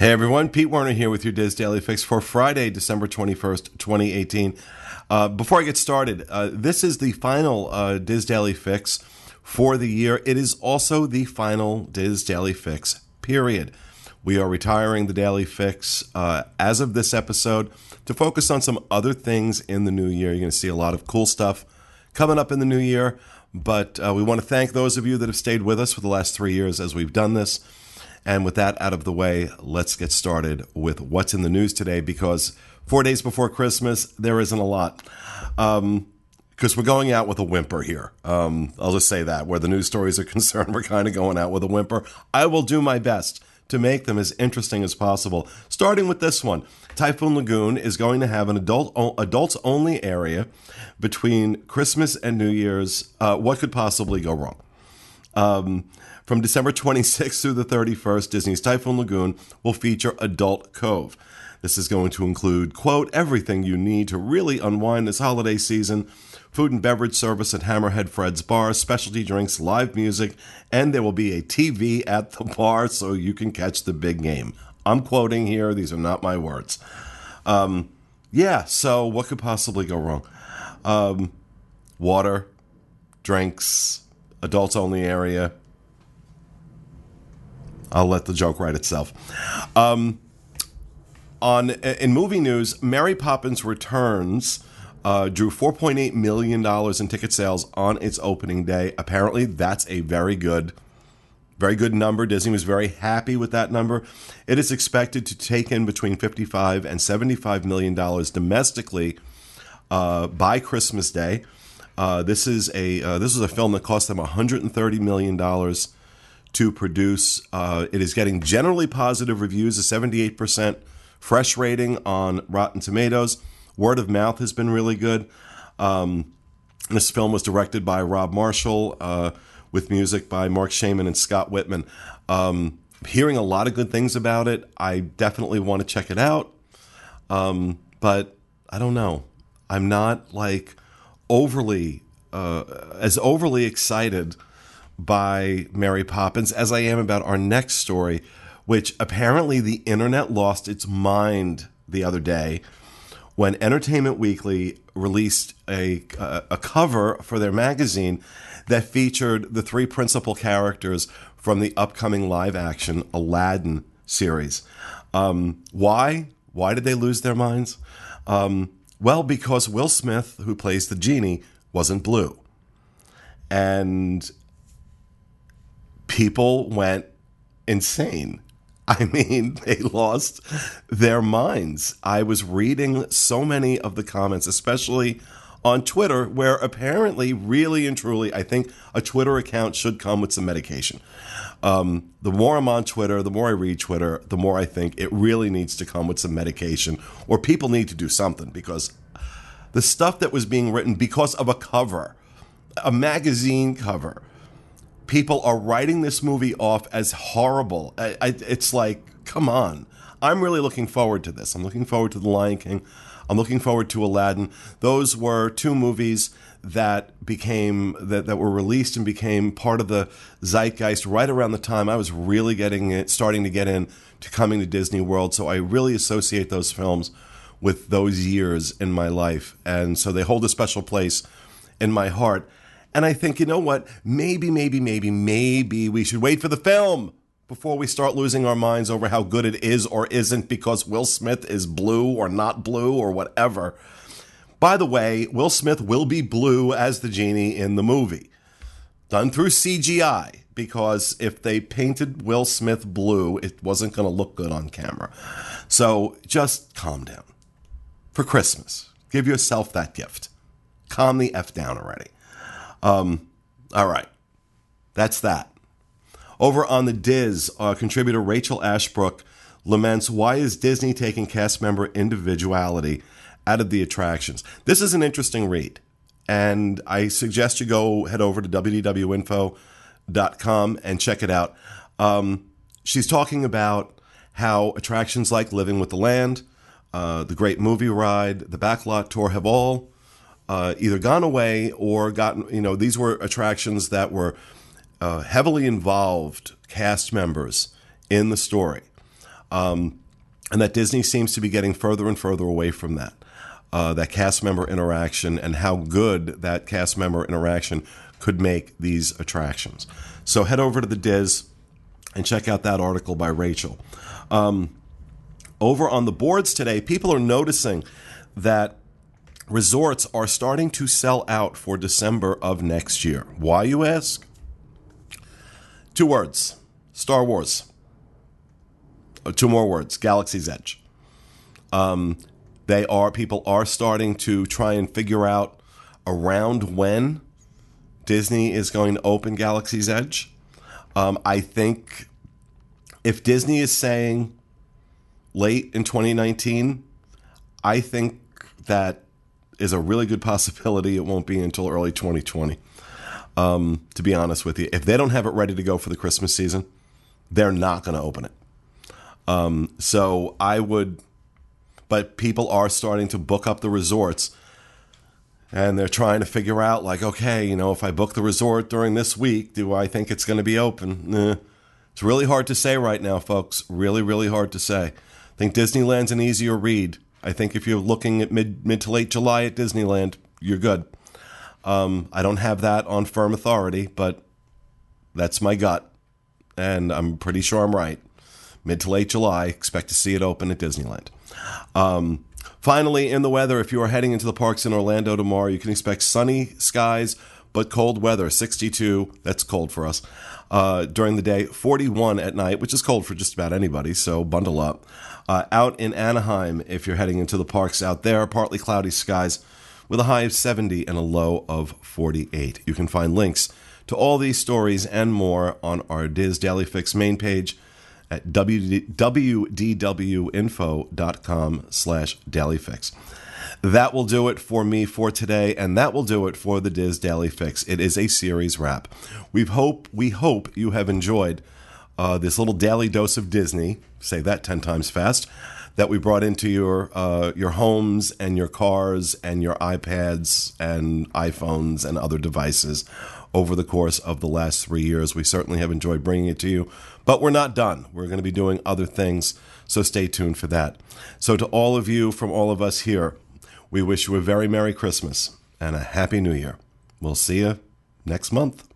Hey everyone, Pete Werner here with your DIS Daily Fix for Friday, December 21st, 2018. Uh, before I get started, uh, this is the final uh, DIS Daily Fix for the year. It is also the final DIS Daily Fix, period. We are retiring the Daily Fix uh, as of this episode to focus on some other things in the new year. You're going to see a lot of cool stuff coming up in the new year, but uh, we want to thank those of you that have stayed with us for the last three years as we've done this. And with that out of the way, let's get started with what's in the news today because four days before Christmas, there isn't a lot. Um, because we're going out with a whimper here. Um, I'll just say that. Where the news stories are concerned, we're kind of going out with a whimper. I will do my best to make them as interesting as possible. Starting with this one Typhoon Lagoon is going to have an adult adults only area between Christmas and New Year's. Uh, what could possibly go wrong? Um, from December 26th through the 31st, Disney's Typhoon Lagoon will feature Adult Cove. This is going to include, quote, everything you need to really unwind this holiday season food and beverage service at Hammerhead Fred's Bar, specialty drinks, live music, and there will be a TV at the bar so you can catch the big game. I'm quoting here, these are not my words. Um, yeah, so what could possibly go wrong? Um, water, drinks, adults only area, I'll let the joke write itself. Um, on in movie news, Mary Poppins Returns uh, drew 4.8 million dollars in ticket sales on its opening day. Apparently, that's a very good, very good number. Disney was very happy with that number. It is expected to take in between 55 and 75 million dollars domestically uh, by Christmas Day. Uh, this is a uh, this is a film that cost them 130 million dollars to produce. Uh, it is getting generally positive reviews, a 78% fresh rating on Rotten Tomatoes. Word of mouth has been really good. Um, this film was directed by Rob Marshall uh, with music by Marc Shaiman and Scott Wittman. Um, hearing a lot of good things about it. I definitely want to check it out. Um, but I don't know. I'm not like overly uh, as overly excited by Mary Poppins as I am about our next story, which apparently the internet lost its mind the other day when Entertainment Weekly released a, a cover for their magazine that featured the three principal characters from the upcoming live action Aladdin series. Um, why? Why did they lose their minds? Um, well, because Will Smith, who plays the genie, wasn't blue. And people went insane. I mean, they lost their minds. I was reading so many of the comments, especially on Twitter, where apparently, really and truly, I think a Twitter account should come with some medication. Um, the more I'm on Twitter, the more I read Twitter, the more I think it really needs to come with some medication, or people need to do something because the stuff that was being written because of a cover, a magazine cover, people are writing this movie off as horrible. I, I, it's like, come on. I'm really looking forward to this. I'm looking forward to The Lion King. I'm looking forward to Aladdin. Those were two movies that became that, that were released and became part of the zeitgeist right around the time I was really getting it, starting to get in to coming to Disney World. So I really associate those films with those years in my life, and so they hold a special place in my heart. And I think, you know what? Maybe, maybe, maybe, maybe we should wait for the film before we start losing our minds over how good it is or isn't because Will Smith is blue or not blue or whatever. By the way, Will Smith will be blue as the genie in the movie, done through CGI, because if they painted Will Smith blue, it wasn't going to look good on camera. So just calm down. For Christmas, give yourself that gift. Calm the F down already. Um, all right. That's that. Over on the DIS, uh, contributor Rachel Ashbrook laments why is Disney taking cast member individuality out of the attractions? This is an interesting read, and I suggest you go head over to www.info.com and check it out. Um, she's talking about how attractions like Living with the Land, uh, the Great Movie Ride, the Backlot Tour have all uh, either gone away or gotten, you know, these were attractions that were uh, heavily involved cast members in the story. Um, and that Disney seems to be getting further and further away from that. Uh, that cast member interaction and how good that cast member interaction could make these attractions. So head over to the DIS and check out that article by Rachel. Um, over on the boards today, people are noticing that resorts are starting to sell out for December of next year. Why, you ask? Two words Star Wars. Uh, two more words Galaxy's Edge. Um, they are, people are starting to try and figure out around when Disney is going to open Galaxy's Edge. Um, I think if Disney is saying late in 2019, I think that is a really good possibility it won't be until early 2020. Um, to be honest with you, if they don't have it ready to go for the Christmas season, they're not going to open it. Um, so I would, but people are starting to book up the resorts and they're trying to figure out, like, okay, you know, if I book the resort during this week, do I think it's going to be open? Eh. It's really hard to say right now, folks. Really, really hard to say. I think Disneyland's an easier read. I think if you're looking at mid mid to late July at Disneyland, you're good. Um, I don't have that on firm authority, but that's my gut, and I'm pretty sure I'm right. Mid to late July, expect to see it open at Disneyland. Um, finally, in the weather, if you are heading into the parks in Orlando tomorrow, you can expect sunny skies but cold weather 62 that's cold for us uh, during the day 41 at night which is cold for just about anybody so bundle up uh, out in anaheim if you're heading into the parks out there partly cloudy skies with a high of 70 and a low of 48 you can find links to all these stories and more on our DIS daily fix main page at wdwinfo.com slash dailyfix. That will do it for me for today, and that will do it for the DIS Daily Fix. It is a series wrap. We hope we hope you have enjoyed uh, this little daily dose of Disney. Say that ten times fast. That we brought into your uh, your homes and your cars and your iPads and iPhones and other devices over the course of the last three years. We certainly have enjoyed bringing it to you, but we're not done. We're going to be doing other things, so stay tuned for that. So, to all of you, from all of us here, we wish you a very Merry Christmas and a Happy New Year. We'll see you next month.